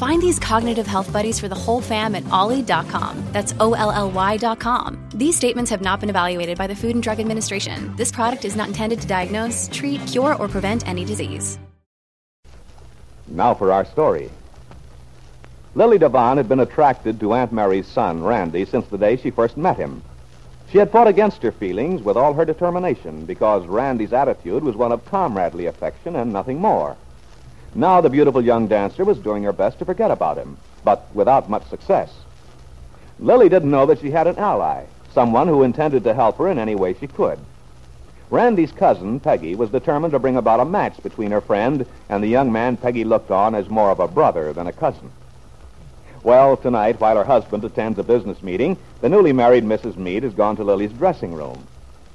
Find these cognitive health buddies for the whole fam at olly.com. That's O L L Y.com. These statements have not been evaluated by the Food and Drug Administration. This product is not intended to diagnose, treat, cure, or prevent any disease. Now for our story. Lily Devon had been attracted to Aunt Mary's son, Randy, since the day she first met him. She had fought against her feelings with all her determination because Randy's attitude was one of comradely affection and nothing more. Now the beautiful young dancer was doing her best to forget about him, but without much success. Lily didn't know that she had an ally, someone who intended to help her in any way she could. Randy's cousin, Peggy, was determined to bring about a match between her friend and the young man Peggy looked on as more of a brother than a cousin. Well, tonight, while her husband attends a business meeting, the newly married Mrs. Meade has gone to Lily's dressing room.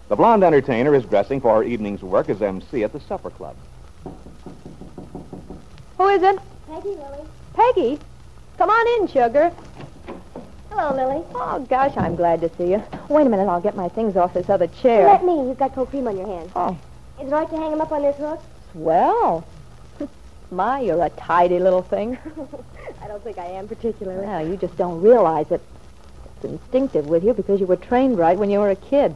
The blonde entertainer is dressing for her evening's work as MC at the supper club. Who is it? Peggy, Lily. Peggy. Come on in, sugar. Hello, Lily. Oh, gosh, I'm glad to see you. Wait a minute, I'll get my things off this other chair. Let me. You've got cold cream on your hands. Oh, Is it right to hang them up on this hook? well. My, you're a tidy little thing. I don't think I am particularly. Well, you just don't realize it. It's instinctive with you because you were trained right when you were a kid.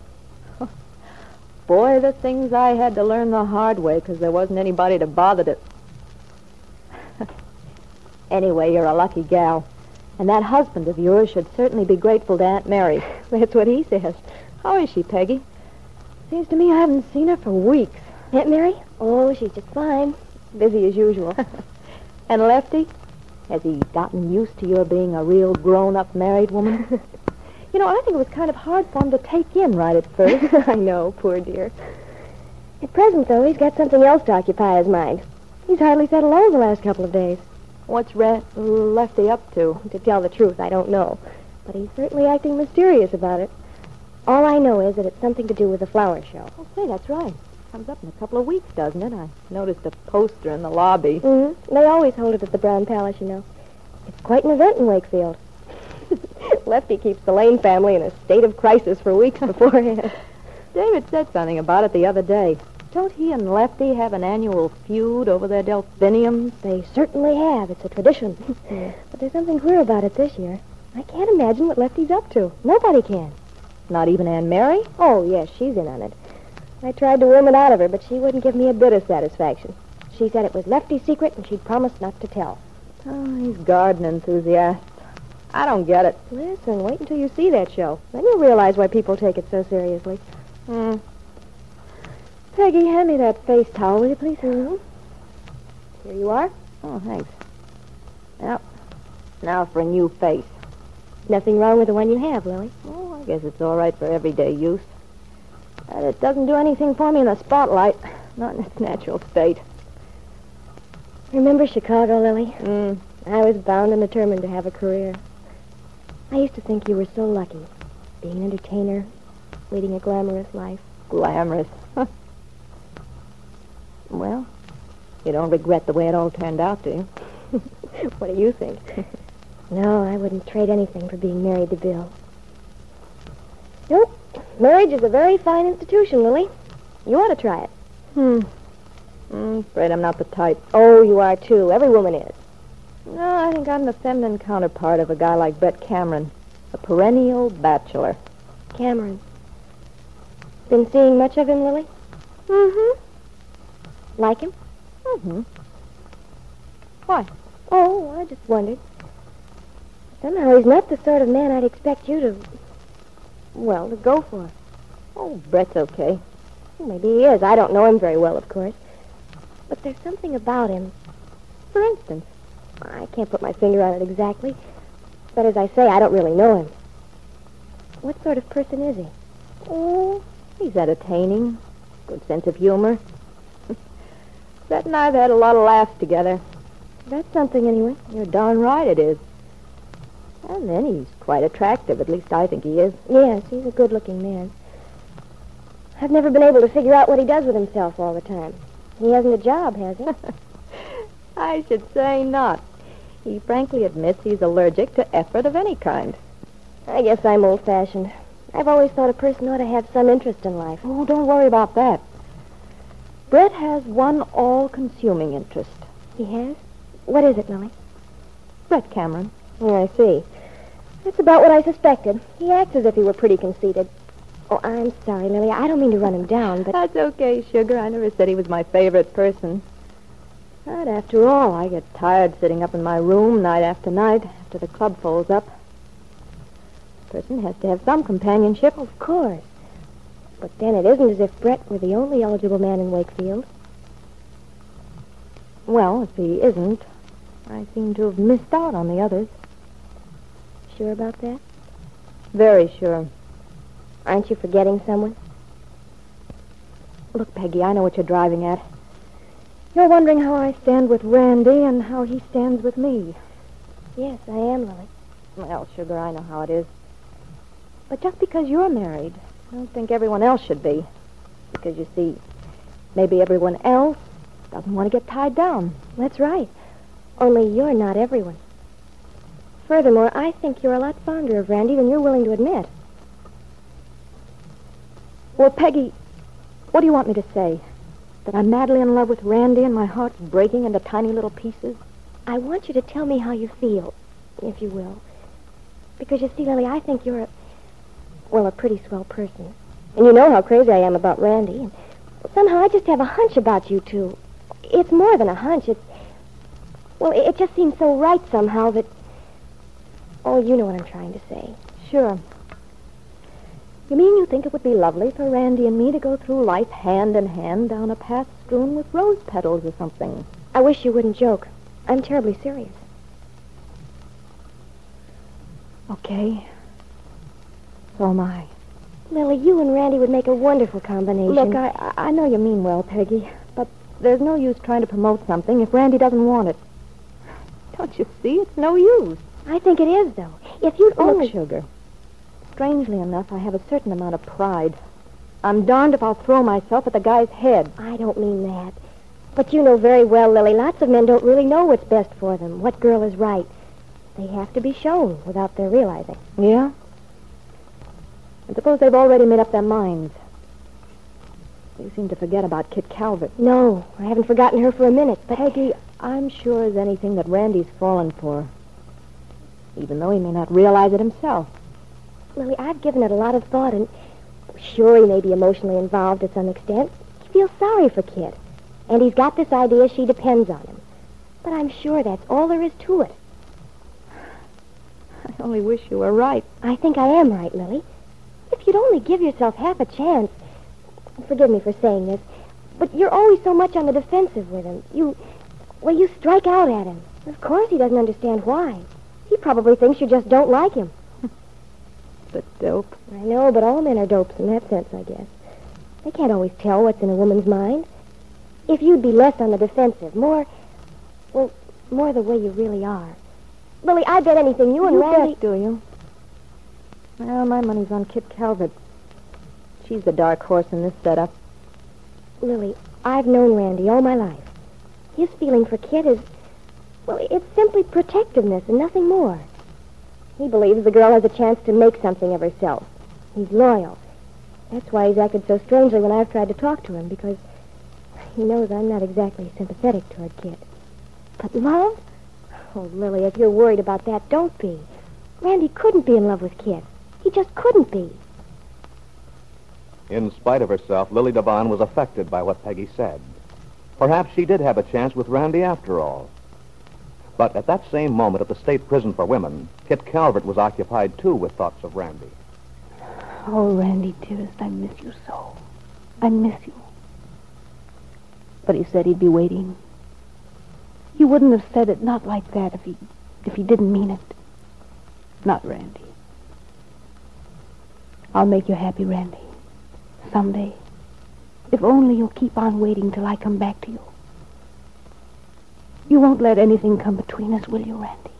Boy, the things I had to learn the hard way because there wasn't anybody to bother to. anyway, you're a lucky gal. And that husband of yours should certainly be grateful to Aunt Mary. That's what he says. How is she, Peggy? Seems to me I haven't seen her for weeks. Aunt Mary? Oh, she's just fine. Busy as usual. and Lefty? Has he gotten used to your being a real grown-up married woman? you know, I think it was kind of hard for him to take in right at first. I know, poor dear. At present, though, he's got something else to occupy his mind. He's hardly said hello the last couple of days. What's Re- Lefty up to? To tell the truth, I don't know. But he's certainly acting mysterious about it. All I know is that it's something to do with the flower show. Oh, say, that's right. Comes up in a couple of weeks, doesn't it? I noticed a poster in the lobby. Mm-hmm. They always hold it at the Brown Palace, you know. It's quite an event in Wakefield. Lefty keeps the Lane family in a state of crisis for weeks beforehand. David said something about it the other day. Don't he and Lefty have an annual feud over their delphiniums? They certainly have. It's a tradition. but there's something queer about it this year. I can't imagine what Lefty's up to. Nobody can. Not even Aunt Mary? Oh, yes, she's in on it. I tried to worm it out of her, but she wouldn't give me a bit of satisfaction. She said it was Lefty's secret, and she'd promised not to tell. Oh, he's garden enthusiast. I don't get it. Listen, wait until you see that show. Then you'll realize why people take it so seriously. Hmm. Peggy, hand me that face towel, will you please? Mm-hmm. Here you are. Oh, thanks. Now, now for a new face. Nothing wrong with the one you have, Lily. Oh, I guess it's all right for everyday use. But it doesn't do anything for me in the spotlight. Not in its natural state. Remember Chicago, Lily? Mm. I was bound and determined to have a career. I used to think you were so lucky, being an entertainer, leading a glamorous life. Glamorous. Well, you don't regret the way it all turned out, do you? what do you think? no, I wouldn't trade anything for being married to Bill. Nope. Marriage is a very fine institution, Lily. You ought to try it. Hmm. I'm afraid I'm not the type. Oh, you are too. Every woman is. No, I think I'm the feminine counterpart of a guy like Brett Cameron, a perennial bachelor. Cameron. Been seeing much of him, Lily? Mm-hmm. Like him? Mm-hmm. Why? Oh, I just wondered. Somehow he's not the sort of man I'd expect you to, well, to go for. Oh, Brett's okay. Maybe he is. I don't know him very well, of course. But there's something about him. For instance? I can't put my finger on it exactly. But as I say, I don't really know him. What sort of person is he? Oh, he's entertaining. Good sense of humor. Brett and I've had a lot of laughs together. That's something, anyway. You're darn right it is. And then he's quite attractive. At least I think he is. Yes, he's a good-looking man. I've never been able to figure out what he does with himself all the time. He hasn't a job, has he? I should say not. He frankly admits he's allergic to effort of any kind. I guess I'm old-fashioned. I've always thought a person ought to have some interest in life. Oh, don't worry about that. Brett has one all-consuming interest. He has? What is it, Lily? Brett Cameron. Oh, I see. That's about what I suspected. He acts as if he were pretty conceited. Oh, I'm sorry, Lily. I don't mean to run him down, but... That's okay, Sugar. I never said he was my favorite person. But after all, I get tired sitting up in my room night after night after the club folds up. A person has to have some companionship. Of course. But then it isn't as if Brett were the only eligible man in Wakefield. Well, if he isn't, I seem to have missed out on the others. Sure about that? Very sure. Aren't you forgetting someone? Look, Peggy, I know what you're driving at. You're wondering how I stand with Randy and how he stands with me. Yes, I am, Lily. Well, Sugar, I know how it is. But just because you're married, I don't think everyone else should be. Because, you see, maybe everyone else doesn't want to get tied down. That's right. Only you're not everyone. Furthermore, I think you're a lot fonder of Randy than you're willing to admit. Well, Peggy, what do you want me to say? That I'm madly in love with Randy and my heart's breaking into tiny little pieces? I want you to tell me how you feel, if you will. Because you see, Lily, I think you're a, well, a pretty swell person. And you know how crazy I am about Randy. And somehow I just have a hunch about you two. It's more than a hunch. It's, well, it just seems so right somehow that, oh, you know what I'm trying to say. Sure. You mean you think it would be lovely for Randy and me to go through life hand in hand down a path strewn with rose petals or something? I wish you wouldn't joke. I'm terribly serious. Okay. So am I. Lily, you and Randy would make a wonderful combination. Look, I, I know you mean well, Peggy, but there's no use trying to promote something if Randy doesn't want it. Don't you see? It's no use. I think it is, though. If you'd only... Look, Sugar. Strangely enough, I have a certain amount of pride. I'm darned if I'll throw myself at the guy's head. I don't mean that. But you know very well, Lily, lots of men don't really know what's best for them, what girl is right. They have to be shown without their realizing. Yeah? I suppose they've already made up their minds. You seem to forget about Kit Calvert. No, I haven't forgotten her for a minute, but... Peggy, I'm sure as anything that Randy's fallen for. Even though he may not realize it himself. Lily, I've given it a lot of thought, and sure, he may be emotionally involved to some extent. He feels sorry for Kit. And he's got this idea she depends on him. But I'm sure that's all there is to it. I only wish you were right. I think I am right, Lily. If you'd only give yourself half a chance. Forgive me for saying this, but you're always so much on the defensive with him. You, well, you strike out at him. Of course he doesn't understand why. He probably thinks you just don't like him. The dope. I know, but all men are dopes in that sense, I guess. They can't always tell what's in a woman's mind. If you'd be less on the defensive, more, well, more the way you really are. Lily, I bet anything you and you Randy... bet, do you? Well, my money's on Kit Calvert. She's the dark horse in this setup. Lily, I've known Randy all my life. His feeling for Kit is, well, it's simply protectiveness and nothing more. He believes the girl has a chance to make something of herself. He's loyal. That's why he's acted so strangely when I've tried to talk to him, because he knows I'm not exactly sympathetic toward Kit. But love? Oh, Lily, if you're worried about that, don't be. Randy couldn't be in love with Kit. He just couldn't be. In spite of herself, Lily Devon was affected by what Peggy said. Perhaps she did have a chance with Randy after all. But at that same moment at the state prison for women, Kit Calvert was occupied too with thoughts of Randy. Oh, Randy, dearest, I miss you so. I miss you. But he said he'd be waiting. He wouldn't have said it not like that if he if he didn't mean it. Not Randy. I'll make you happy, Randy. Someday. If only you'll keep on waiting till I come back to you. You won't let anything come between us, will you, Randy?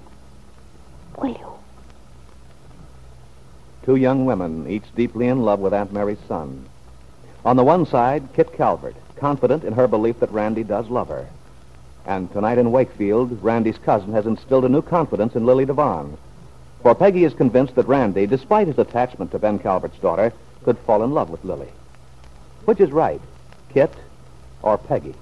Will you? Two young women, each deeply in love with Aunt Mary's son. On the one side, Kit Calvert, confident in her belief that Randy does love her. And tonight in Wakefield, Randy's cousin has instilled a new confidence in Lily Devon. For Peggy is convinced that Randy, despite his attachment to Ben Calvert's daughter, could fall in love with Lily. Which is right, Kit or Peggy?